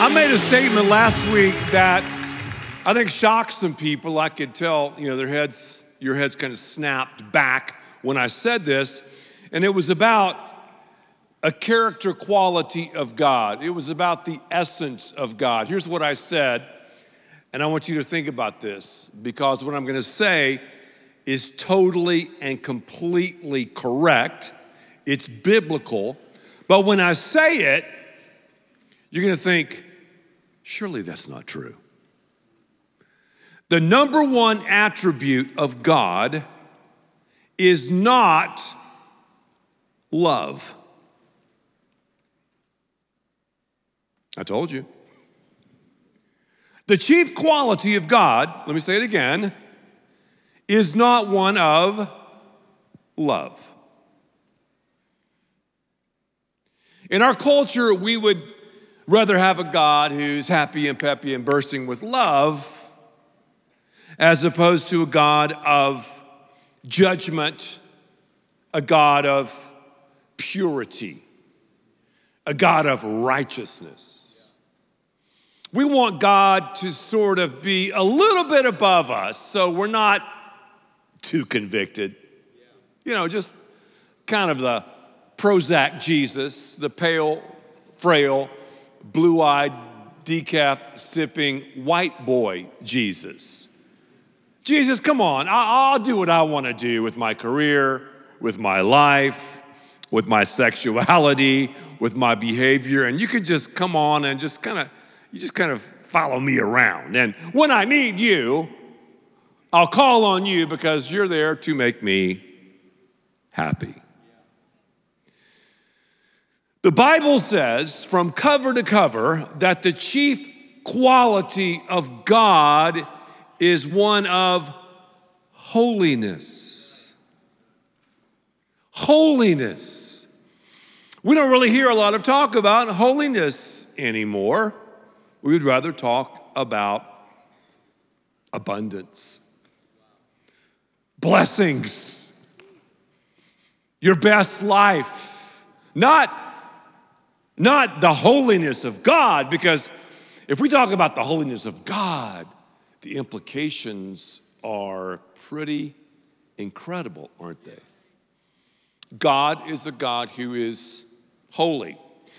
I made a statement last week that I think shocked some people. I could tell, you know, their heads, your heads kind of snapped back when I said this. And it was about a character quality of God. It was about the essence of God. Here's what I said, and I want you to think about this because what I'm going to say is totally and completely correct. It's biblical. But when I say it, you're going to think, surely that's not true. The number one attribute of God is not love. I told you. The chief quality of God, let me say it again, is not one of love. In our culture, we would rather have a God who's happy and peppy and bursting with love as opposed to a God of judgment, a God of purity, a God of righteousness. We want God to sort of be a little bit above us so we're not too convicted. You know, just kind of the Prozac Jesus, the pale, frail, blue eyed, decaf sipping white boy Jesus. Jesus, come on, I'll do what I want to do with my career, with my life, with my sexuality, with my behavior, and you could just come on and just kind of, you just kind of follow me around. And when I need you, I'll call on you because you're there to make me happy. The Bible says from cover to cover that the chief quality of God is one of holiness. Holiness. We don't really hear a lot of talk about holiness anymore. We would rather talk about abundance, blessings, your best life. Not, not the holiness of God, because if we talk about the holiness of God, the implications are pretty incredible, aren't they? God is a God who is holy.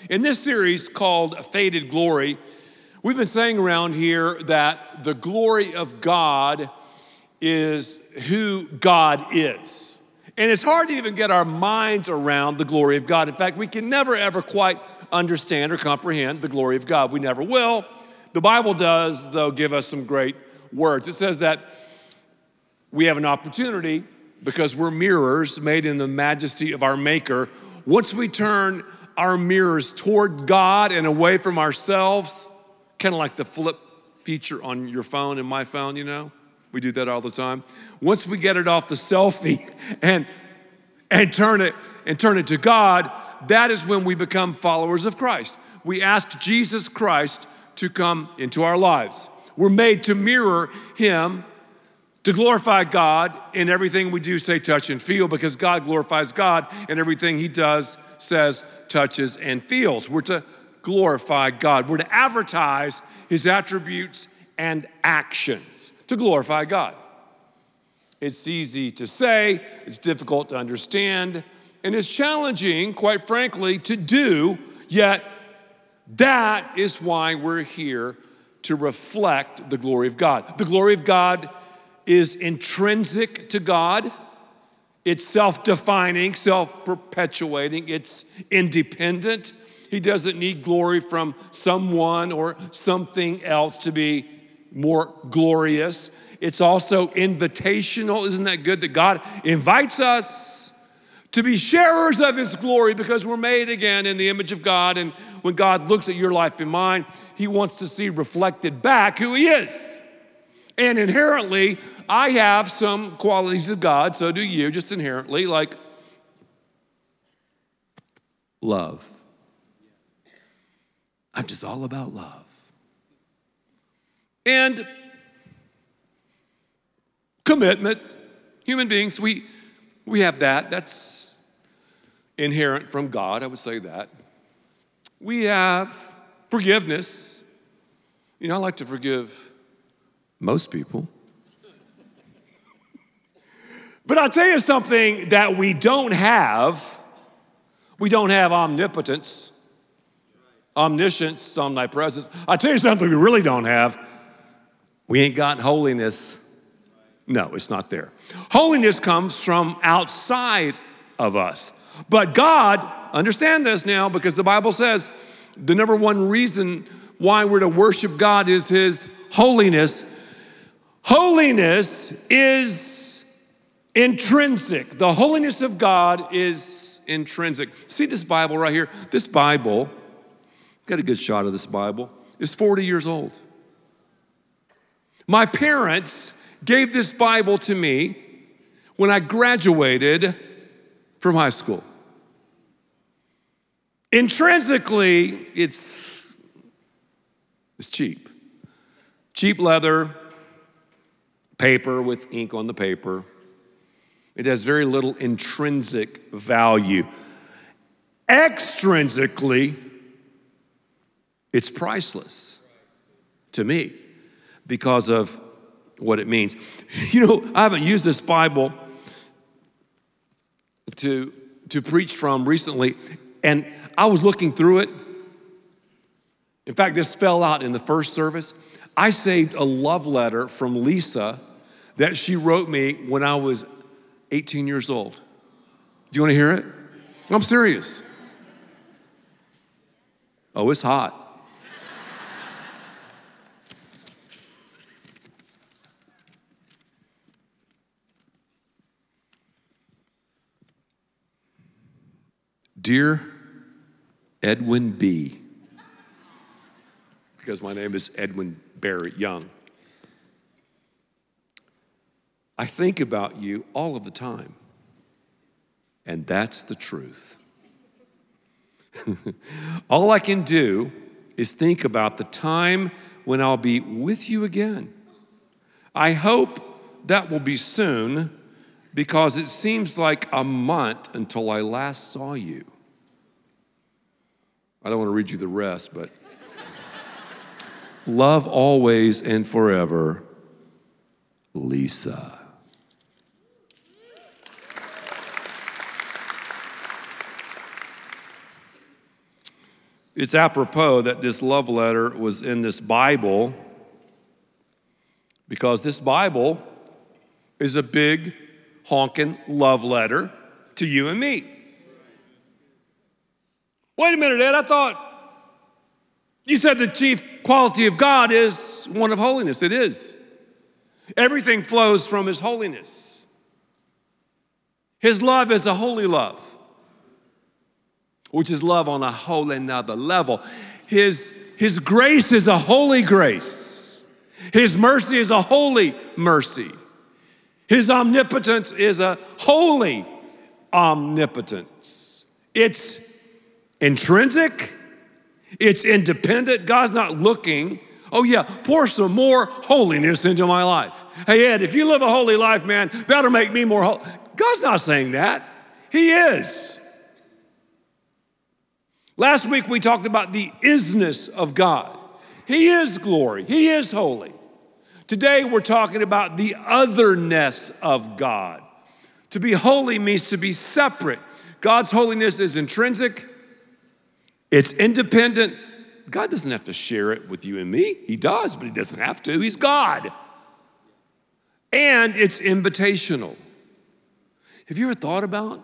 In this series called Faded Glory, we've been saying around here that the glory of God is who God is. And it's hard to even get our minds around the glory of God. In fact, we can never ever quite understand or comprehend the glory of God. We never will. The Bible does, though, give us some great words. It says that we have an opportunity because we're mirrors made in the majesty of our Maker. Once we turn our mirrors toward God and away from ourselves, kind of like the flip feature on your phone and my phone, you know? We do that all the time. Once we get it off the selfie and and turn it and turn it to God, that is when we become followers of Christ. We ask Jesus Christ to come into our lives. We're made to mirror Him, to glorify God in everything we do, say, touch, and feel, because God glorifies God in everything He does, says, touches, and feels. We're to glorify God. We're to advertise His attributes and actions to glorify God. It's easy to say, it's difficult to understand, and it's challenging, quite frankly, to do, yet that is why we're here to reflect the glory of God. The glory of God is intrinsic to God. It's self defining, self perpetuating, it's independent. He doesn't need glory from someone or something else to be more glorious. It's also invitational. Isn't that good that God invites us to be sharers of His glory because we're made again in the image of God? And when God looks at your life and mine, He wants to see reflected back who He is. And inherently, I have some qualities of God, so do you, just inherently, like love. I'm just all about love. And commitment. Human beings, we, we have that. That's inherent from God, I would say that. We have forgiveness. You know, I like to forgive most people. But I'll tell you something that we don't have. We don't have omnipotence, omniscience, omnipresence. I'll tell you something we really don't have. We ain't got holiness. No, it's not there. Holiness comes from outside of us. But God, understand this now because the Bible says the number one reason why we're to worship God is His holiness. Holiness is intrinsic. The holiness of God is intrinsic. See this Bible right here? This Bible, got a good shot of this Bible, is 40 years old. My parents gave this Bible to me when I graduated from high school. Intrinsically, it's, it's cheap. Cheap leather, paper with ink on the paper. It has very little intrinsic value. Extrinsically, it's priceless to me because of what it means. You know, I haven't used this Bible to, to preach from recently, and I was looking through it. In fact, this fell out in the first service. I saved a love letter from Lisa that she wrote me when I was 18 years old. Do you want to hear it? I'm serious. Oh, it's hot. Dear Edwin B., because my name is Edwin Barrett Young, I think about you all of the time, and that's the truth. all I can do is think about the time when I'll be with you again. I hope that will be soon because it seems like a month until I last saw you. I don't want to read you the rest, but love always and forever, Lisa. It's apropos that this love letter was in this Bible because this Bible is a big honking love letter to you and me. Wait a minute, Ed, I thought you said the chief quality of God is one of holiness. It is. Everything flows from His holiness. His love is a holy love, which is love on a whole another level. His, his grace is a holy grace. His mercy is a holy mercy. His omnipotence is a holy omnipotence. It's intrinsic, it's independent. God's not looking, oh, yeah, pour some more holiness into my life. Hey, Ed, if you live a holy life, man, that'll make me more holy. God's not saying that. He is. Last week we talked about the isness of God. He is glory, He is holy. Today we're talking about the otherness of God. To be holy means to be separate. God's holiness is intrinsic, it's independent. God doesn't have to share it with you and me. He does, but He doesn't have to. He's God. And it's invitational. Have you ever thought about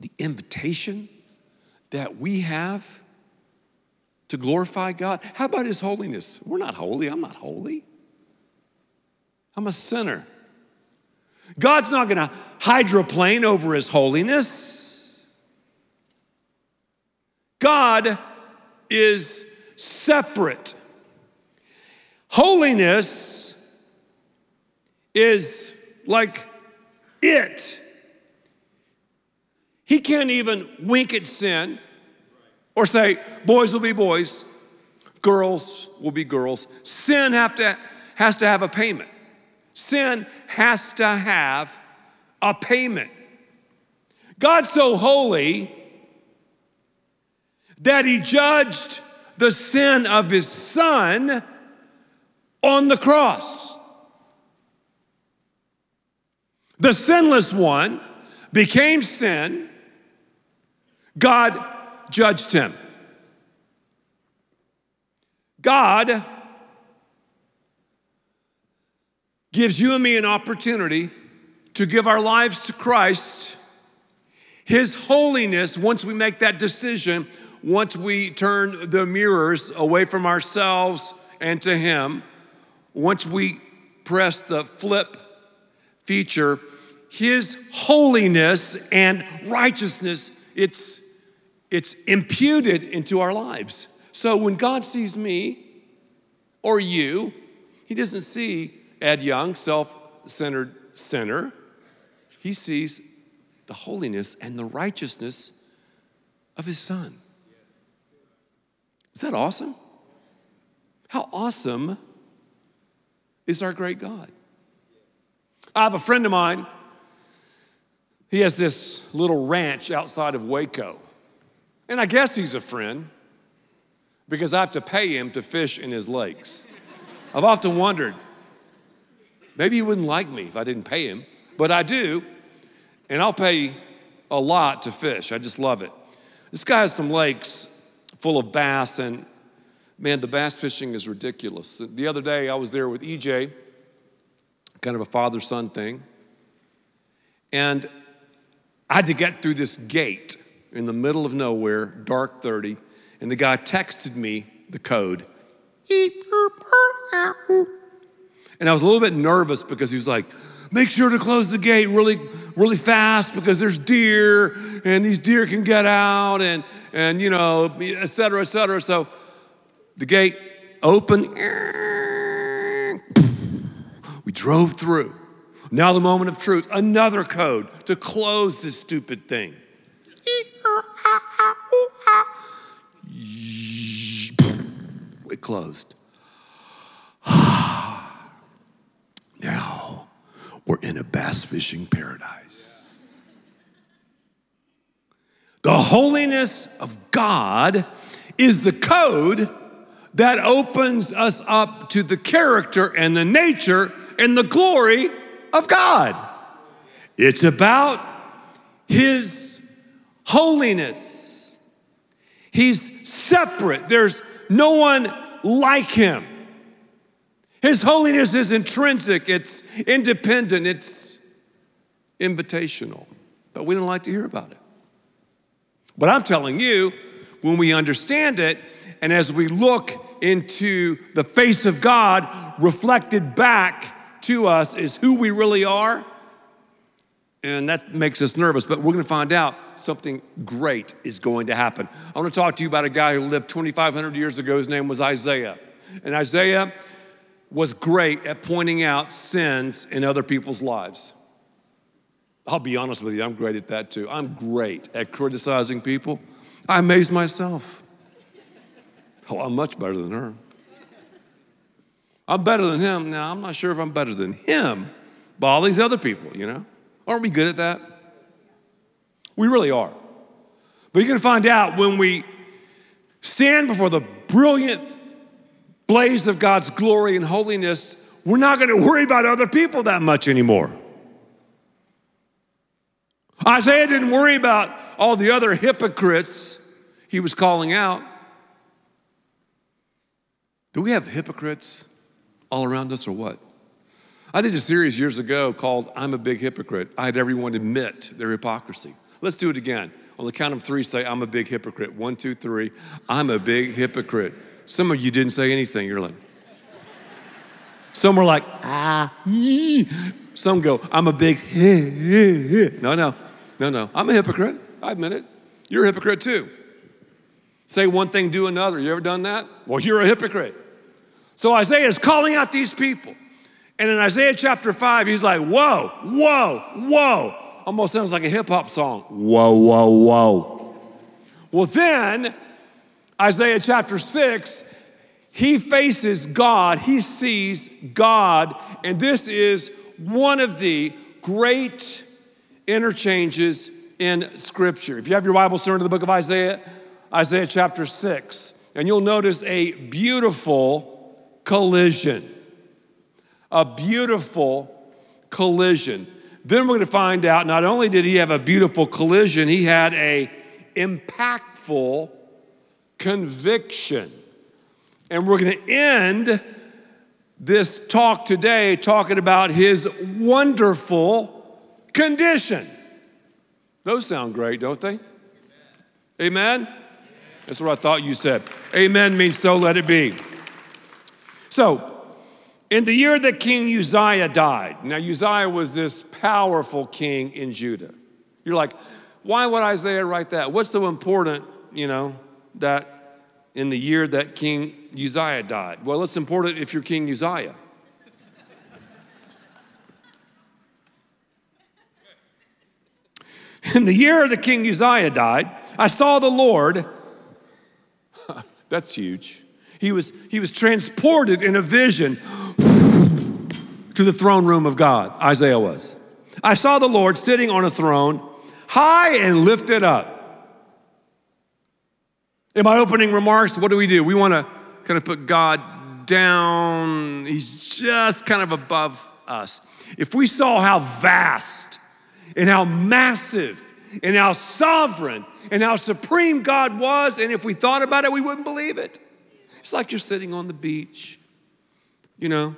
the invitation that we have to glorify God? How about His holiness? We're not holy. I'm not holy. I'm a sinner. God's not going to hydroplane over His holiness. God is separate. Holiness is like it. He can't even wink at sin or say, boys will be boys, girls will be girls. Sin have to, has to have a payment. Sin has to have a payment. God's so holy that he judged the sin of his son on the cross. The sinless one became sin. God judged him. God gives you and me an opportunity to give our lives to Christ. His holiness, once we make that decision, once we turn the mirrors away from ourselves and to Him, once we press the flip feature, His holiness and righteousness, it's, it's imputed into our lives. So when God sees me or you, He doesn't see Ed Young, self centered sinner. He sees the holiness and the righteousness of His Son. Is that awesome? How awesome is our great God? I have a friend of mine. He has this little ranch outside of Waco. And I guess he's a friend because I have to pay him to fish in his lakes. I've often wondered, maybe he wouldn't like me if I didn't pay him, but I do, and I'll pay a lot to fish. I just love it. This guy has some lakes full of bass, and man, the bass fishing is ridiculous. The other day, I was there with EJ, kind of a father son thing, and I had to get through this gate in the middle of nowhere, dark 30, and the guy texted me the code. And I was a little bit nervous because he was like, make sure to close the gate really, really fast because there's deer and these deer can get out and, and you know, et cetera, et cetera. So the gate opened. We drove through. Now, the moment of truth, another code to close this stupid thing. It closed. now we're in a bass fishing paradise. The holiness of God is the code that opens us up to the character and the nature and the glory of God. It's about His holiness. He's separate, there's no one like Him. His holiness is intrinsic, it's independent, it's invitational. But we don't like to hear about it. But I'm telling you, when we understand it, and as we look into the face of God reflected back to us, is who we really are. And that makes us nervous, but we're gonna find out something great is going to happen. I wanna talk to you about a guy who lived 2,500 years ago. His name was Isaiah. And Isaiah was great at pointing out sins in other people's lives. I'll be honest with you, I'm great at that too. I'm great at criticizing people. I amaze myself. Oh, I'm much better than her. I'm better than him. Now, I'm not sure if I'm better than him, but all these other people, you know? Aren't we good at that? We really are. But you're to find out when we stand before the brilliant blaze of God's glory and holiness, we're not to worry about other people that much anymore. Isaiah didn't worry about all the other hypocrites he was calling out. Do we have hypocrites all around us or what? I did a series years ago called I'm a Big Hypocrite. I had everyone admit their hypocrisy. Let's do it again. On the count of three, say, I'm a big hypocrite. One, two, three. I'm a big hypocrite. Some of you didn't say anything. You're like, some were like, ah, some go, I'm a big, no, no, no, no. I'm a hypocrite. I admit it. You're a hypocrite too. Say one thing, do another. You ever done that? Well, you're a hypocrite. So Isaiah is calling out these people. And in Isaiah chapter 5, he's like, whoa, whoa, whoa. Almost sounds like a hip hop song. Whoa, whoa, whoa. Well, then, Isaiah chapter 6, he faces God, he sees God, and this is one of the great interchanges in Scripture. If you have your Bibles, turn to the book of Isaiah, Isaiah chapter 6, and you'll notice a beautiful collision. a beautiful collision. Then we're going to find out not only did he have a beautiful collision, he had a impactful conviction. And we're going to end this talk today talking about his wonderful condition. Those sound great, don't they? Amen? That's what I thought you said. Amen means so let it be. So, in the year that King Uzziah died, now Uzziah was this powerful king in Judah. You're like, why would Isaiah write that? What's so important, you know, that in the year that King Uzziah died? Well, it's important if you're King Uzziah. In the year that King Uzziah died, I saw the Lord. That's huge. He was, he was transported in a vision to the throne room of God, Isaiah was. I saw the Lord sitting on a throne, high and lifted up. In my opening remarks, what do we do? We want to kind of put God down. He's just kind of above us. If we saw how vast and how massive and how sovereign and how supreme God was, and if we thought about it, we wouldn't believe it. It's like you're sitting on the beach, you know.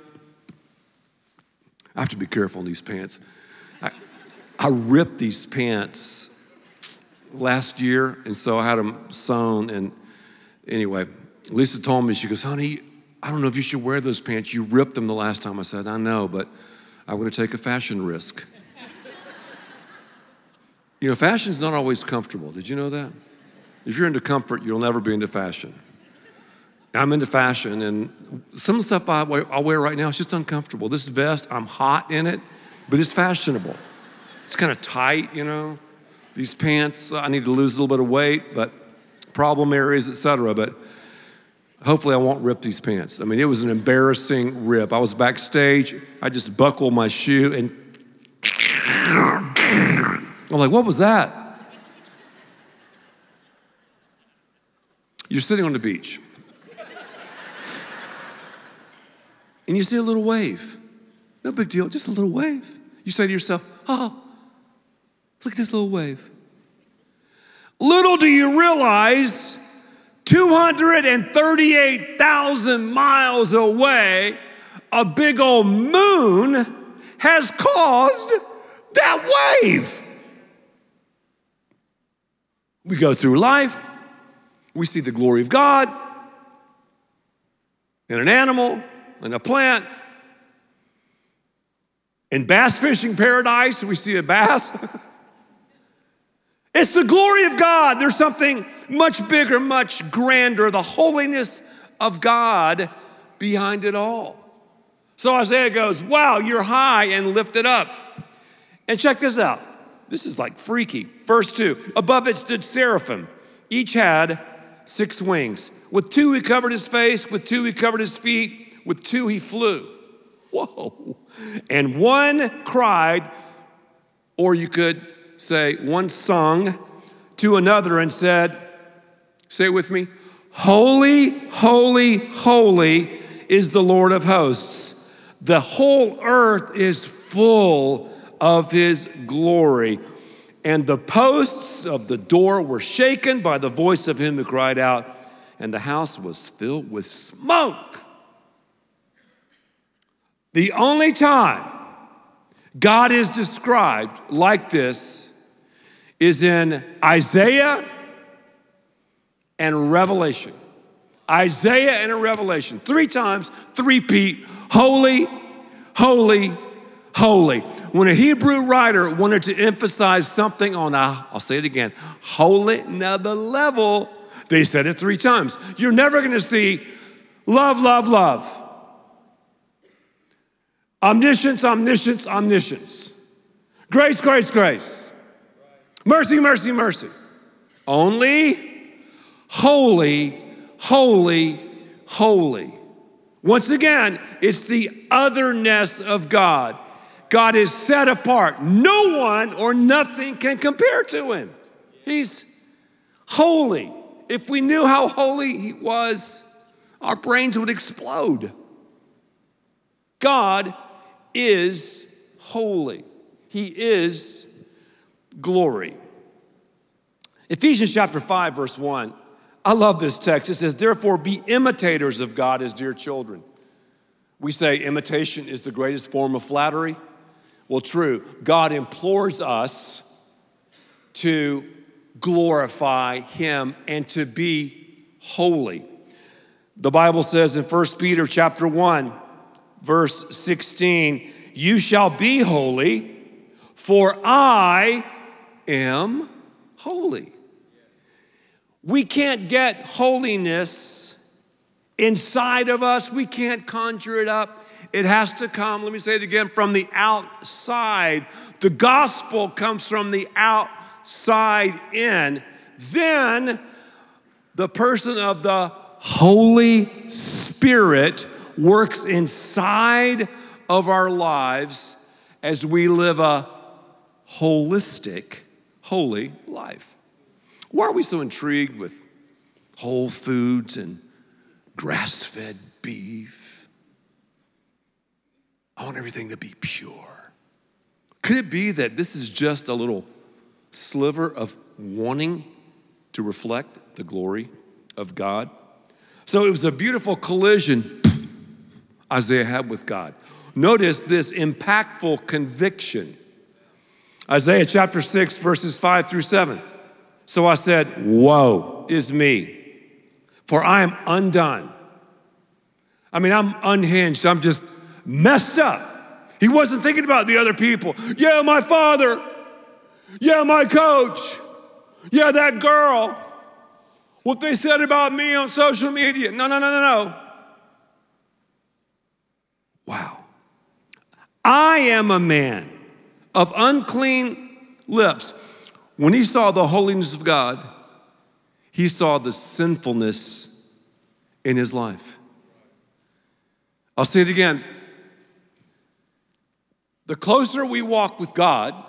I have to be careful in these pants. I, I ripped these pants last year, and so I had them sewn. And anyway, Lisa told me, she goes, honey, I don't know if you should wear those pants. You ripped them the last time. I said, I know, but I'm going to take a fashion risk. You know, fashion's not always comfortable. Did you know that? If you're into comfort, you'll never be into fashion. I'm into fashion, and some stuff I wear right now is just uncomfortable. This vest, I'm hot in it, but it's fashionable. It's kind of tight, you know. These pants, I need to lose a little bit of weight, but problem areas, etc. But hopefully, I won't rip these pants. I mean, it was an embarrassing rip. I was backstage, I just buckled my shoe, and I'm like, what was that? You're sitting on the beach. And you see a little wave. No big deal, just a little wave. You say to yourself, oh, look at this little wave. Little do you realize 238,000 miles away, a big old moon has caused that wave. We go through life, we see the glory of God in an animal, in a plant. In bass fishing paradise, we see a bass. it's the glory of God. There's something much bigger, much grander, the holiness of God behind it all. So Isaiah goes, Wow, you're high and lifted up. And check this out. This is like freaky. Verse 2 Above it stood seraphim. Each had six wings. With two, he covered his face. With two, he covered his feet. With two, he flew. Whoa. And one cried, or you could say, one sung to another and said, Say it with me Holy, holy, holy is the Lord of hosts. The whole earth is full of his glory. And the posts of the door were shaken by the voice of him who cried out, and the house was filled with smoke. The only time God is described like this is in Isaiah and Revelation. Isaiah and Revelation. Three times, three peat, holy, holy, holy. When a Hebrew writer wanted to emphasize something on a, I'll say it again, holy another level, they said it three times. You're never gonna see love, love, love. Omniscience, omniscience, omniscience. Grace, grace, grace. Mercy, mercy, mercy. Only holy, holy, holy. Once again, it's the otherness of God. God is set apart. No one or nothing can compare to him. He's holy. If we knew how holy he was, our brains would explode. God is holy. He is glory. Ephesians chapter 5, verse 1. I love this text. It says, Therefore, be imitators of God as dear children. We say imitation is the greatest form of flattery. Well, true. God implores us to glorify Him and to be holy. The Bible says in 1 Peter chapter 1, verse 16, You shall be holy, for I am holy. We can't get holiness inside of us, we can't conjure it up. It has to come, let me say it again, from the outside. The gospel comes from the outside in. Then the person of the Holy Spirit works inside of our lives as we live a holistic, holy life. Why are we so intrigued with whole foods and grass fed beef? I want everything to be pure. Could it be that this is just a little sliver of wanting to reflect the glory of God? So it was a beautiful collision Isaiah had with God. Notice this impactful conviction. Isaiah chapter 6, verses 5 through 7. So I said, Woe is me, for I am undone. I mean, I'm unhinged. I'm just messed up. He wasn't thinking about the other people. Yeah, my father. Yeah, my coach. Yeah, that girl. What they said about me on social media. No, no, no, no, no. Wow. I am a man of unclean lips. When he saw the holiness of God, he saw the sinfulness in his life. I'll say it again. The closer we walk with God,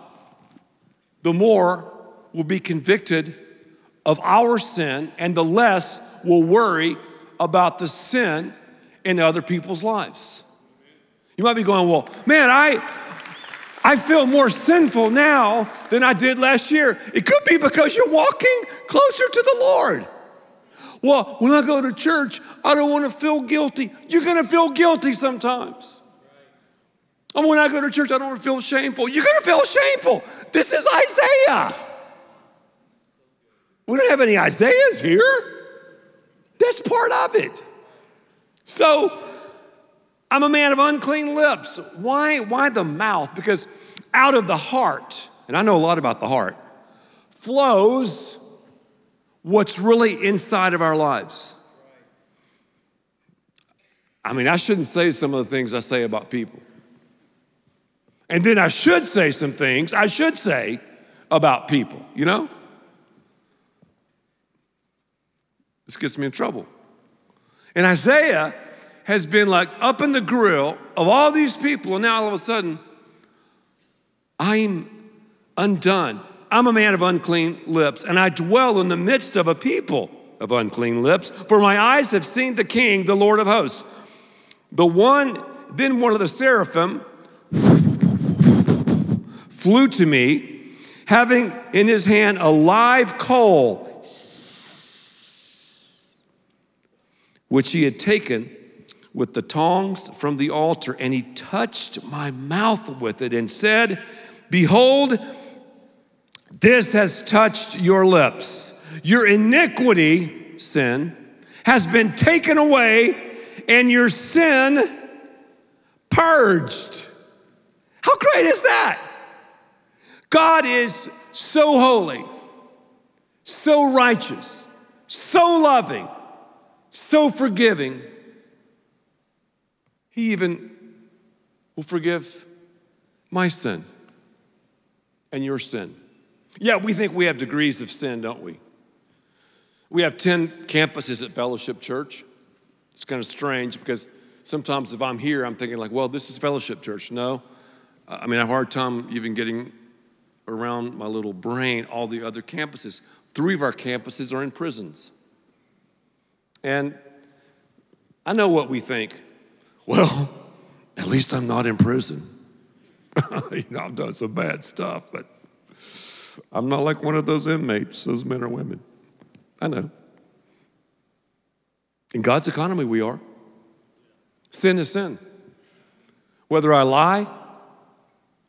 the more we'll be convicted of our sin, and the less we'll worry about the sin in other people's lives. You might be going, well, man, I, I feel more sinful now than I did last year. It could be because you're walking closer to the Lord. Well, when I go to church, I don't want to feel guilty. You're going to feel guilty sometimes. And when I go to church, I don't want to feel shameful. You're going to feel shameful. This is Isaiah. We don't have any Isaiahs here. That's part of it. So I'm a man of unclean lips. Why, why the mouth? Because out of the heart, and I know a lot about the heart, flows what's really inside of our lives. I mean, I shouldn't say some of the things I say about people. And then I should say some things I should say about people, you know? This gets me in trouble. And Isaiah has been like up in the grill of all these people, and now all of a sudden, I'm undone. I'm a man of unclean lips, and I dwell in the midst of a people of unclean lips, for my eyes have seen the King, the Lord of hosts. The one, then one of the seraphim flew to me, having in his hand a live coal, which he had taken with the tongs from the altar, and he touched my mouth with it and said, Behold, this has touched your lips. Your iniquity, sin, has been taken away, and your sin purged. How great is that? God is so holy, so righteous, so loving, so forgiving he even will forgive my sin and your sin. Yeah, we think we have degrees of sin, don't we? We have 10 campuses at Fellowship Church. It's kind of strange because sometimes if I'm here, I'm thinking, like, well, this is Fellowship Church. No. I mean, I have a hard time even getting around my little brain all the other campuses. Three of our campuses are in prisons. And I know what we think. Well, at least I'm not in prison. you know, I've done some bad stuff, but I'm not like one of those inmates, those men or women. I know. In God's economy, we are. Sin is sin. Whether I lie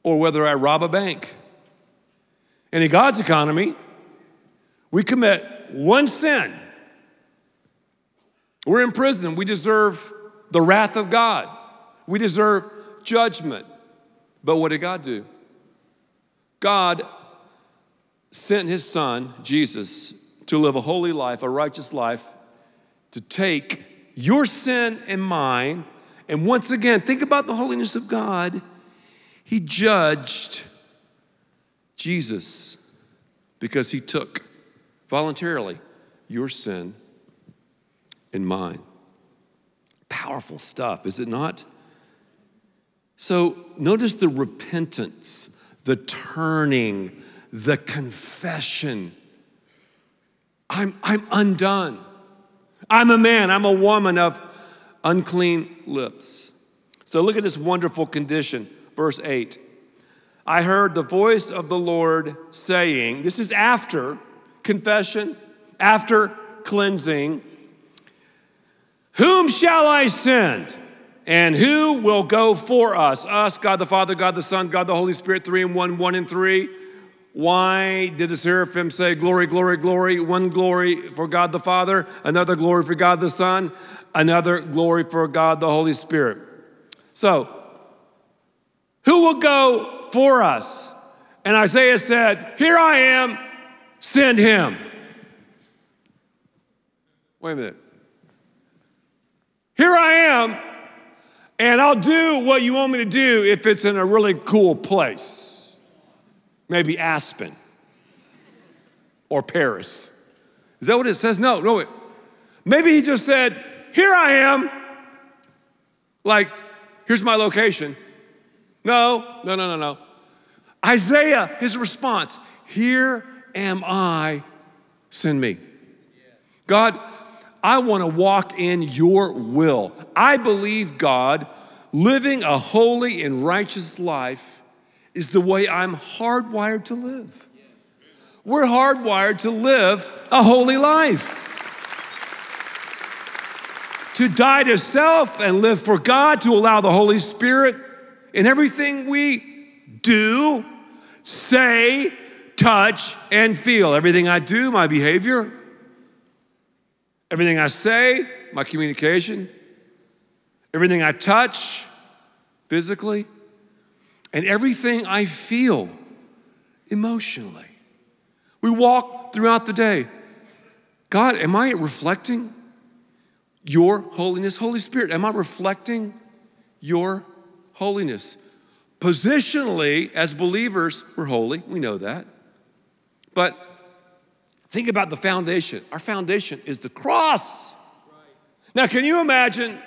or whether I rob a bank. And in God's economy, we commit one sin. We're in prison. We deserve the wrath of God. We deserve judgment. But what did God do? God sent his son, Jesus, to live a holy life, a righteous life, to take your sin and mine. And once again, think about the holiness of God. He judged Jesus because he took voluntarily your sin and mine. Powerful stuff, is it not? So notice the repentance, the turning, the confession. I'm, I'm undone. I'm a man, I'm a woman of unclean lips. So look at this wonderful condition, verse 8. I heard the voice of the Lord saying, This is after confession, after cleansing. Whom shall I send? And who will go for us? Us, God the Father, God the Son, God the Holy Spirit, three and one, one and three. Why did the seraphim say, Glory, glory, glory? One glory for God the Father, another glory for God the Son, another glory for God the Holy Spirit. So, who will go for us? And Isaiah said, Here I am, send him. Wait a minute. Here I am, and I'll do what you want me to do if it's in a really cool place. Maybe Aspen or Paris. Is that what it says? No, no. Wait. Maybe he just said, Here I am. Like, here's my location. No, no, no, no, no. Isaiah, his response, Here am I, send me. God, I want to walk in your will. I believe, God, living a holy and righteous life is the way I'm hardwired to live. We're hardwired to live a holy life. To die to self and live for God, to allow the Holy Spirit in everything we do, say, touch, and feel. Everything I do, my behavior, Everything I say, my communication, everything I touch physically, and everything I feel emotionally. We walk throughout the day. God, am I reflecting your holiness? Holy Spirit, am I reflecting your holiness? Positionally, as believers, we're holy. We know that. But Think about the foundation. Our foundation is the cross. Now, can you imagine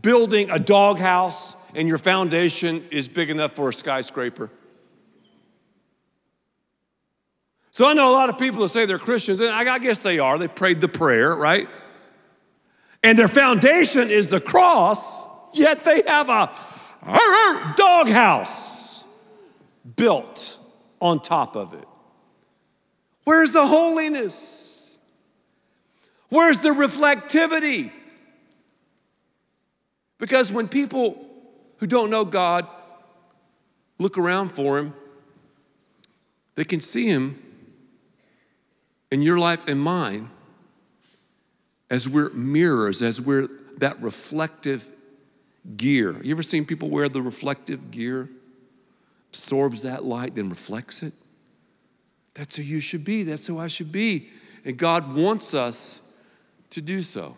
building a doghouse and your foundation is big enough for a skyscraper? So I know a lot of people that say they're Christians, and I guess they are. They prayed the prayer, right? And their foundation is the cross, yet they have a doghouse built on top of it. Where's the holiness? Where's the reflectivity? Because when people who don't know God look around for Him, they can see Him in your life and mine as we're mirrors, as we're that reflective gear. You ever seen people wear the reflective gear? Absorbs that light, then reflects it. That's who you should be. That's who I should be. And God wants us to do so.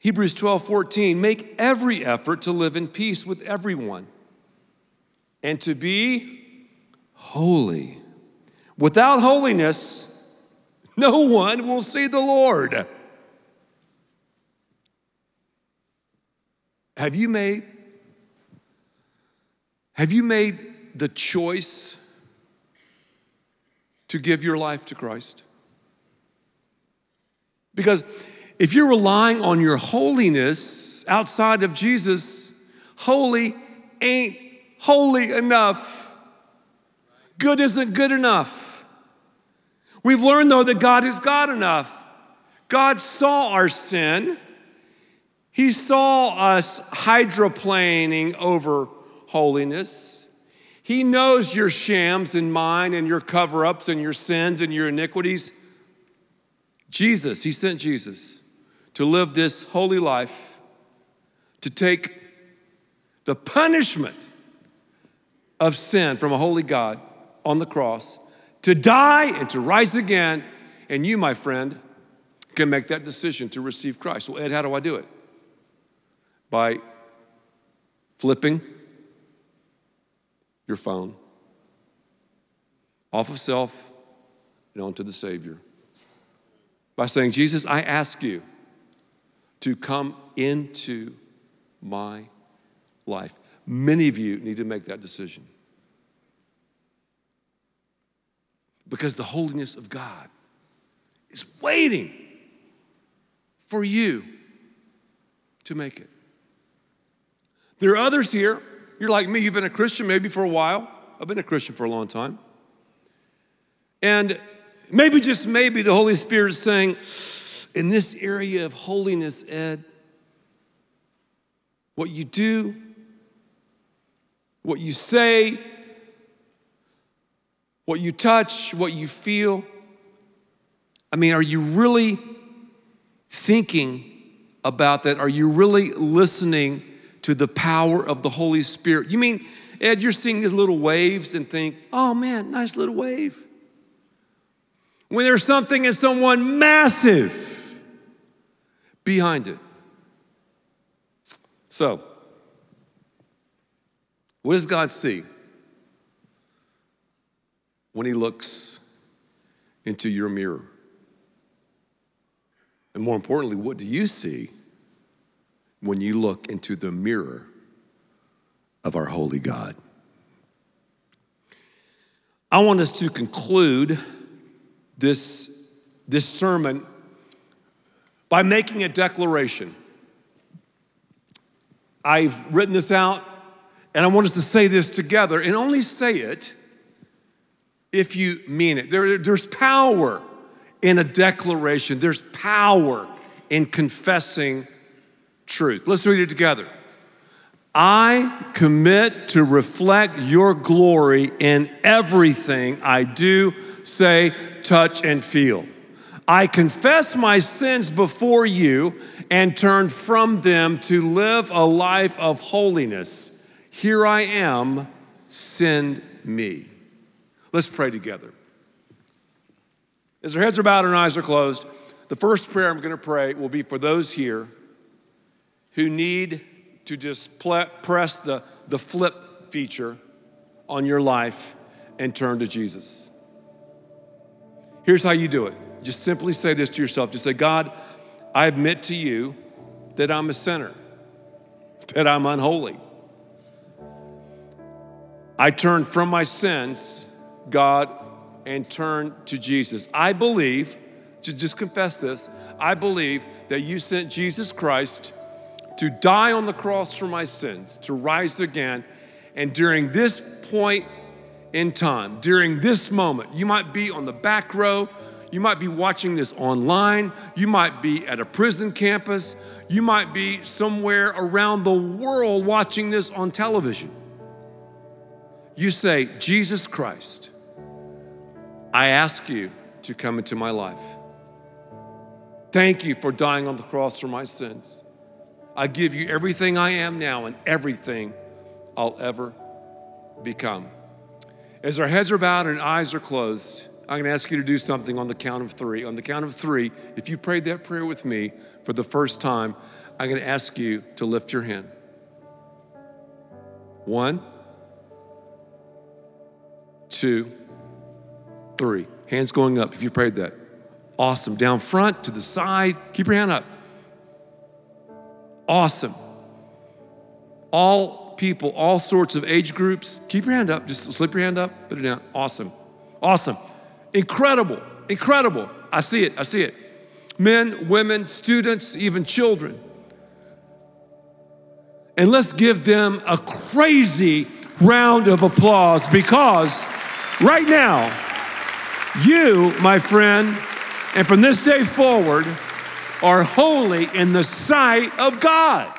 Hebrews 12, 14, make every effort to live in peace with everyone and to be holy. Without holiness, no one will see the Lord. Have you made have you made the choice to give your life to Christ? Because if you're relying on your holiness outside of Jesus, holy ain't holy enough. Good isn't good enough. We've learned, though, that God is God enough. God saw our sin. He saw us hydroplaning over holiness. He knows your shams and mine and your cover ups and your sins and your iniquities. Jesus, He sent Jesus to live this holy life, to take the punishment of sin from a holy God on the cross, to die and to rise again. And you, my friend, can make that decision to receive Christ. Well, Ed, how do I do it? By flipping your phone off of self and onto the Savior. By saying, Jesus, I ask you to come into my life. Many of you need to make that decision. Because the holiness of God is waiting for you to make it. There are others here. You're like me, you've been a Christian maybe for a while. I've been a Christian for a long time. And maybe, just maybe, the Holy Spirit is saying, in this area of holiness, Ed, what you do, what you say, what you touch, what you feel. I mean, are you really thinking about that? Are you really listening to the power of the Holy Spirit? You mean, Ed, you're seeing these little waves and think, oh man, nice little wave. When there's something and someone massive behind it. So, what does God see when He looks into your mirror? And more importantly, what do you see when you look into the mirror of our holy God? I want us to conclude this, this sermon by making a declaration. I've written this out, and I want us to say this together, and only say it if you mean it. There, there's power in a declaration, there's power in confessing truth. Let's read it together. I commit to reflect your glory in everything I do, say, touch, and feel. I confess my sins before you and turn from them to live a life of holiness. Here I am, send me. Let's pray together. As our heads are bowed and our eyes are closed, the first prayer I'm going to pray will be for those here who need to just press the, the flip feature on your life and turn to Jesus. Here's how you do it just simply say this to yourself. Just say, God, I admit to you that I'm a sinner, that I'm unholy. I turn from my sins, God, and turn to Jesus. I believe, just, just confess this, I believe that you sent Jesus Christ to die on the cross for my sins, to rise again. And during this point in time, during this moment, you might be on the back row, you might be watching this online, you might be at a prison campus, you might be somewhere around the world watching this on television. You say, Jesus Christ, I ask you to come into my life. Thank you for dying on the cross for my sins. I give you everything I am now and everything I'll ever become. As our heads are bowed and eyes are closed, I'm going to ask you to do something on the count of three. On the count of three, if you prayed that prayer with me for the first time, I'm going to ask you to lift your hand. One, two, three. Hands going up if you prayed that. Awesome. Down front, to the side, keep your hand up. Awesome. All people, all sorts of age groups, keep your hand up. Just slip your hand up, put it down. Awesome. Awesome. Incredible. Incredible. I see it. I see it. men, women, students, even children. And let's give them a crazy round of applause because right now, you, my friend, and from this day forward, are holy in the sight of God.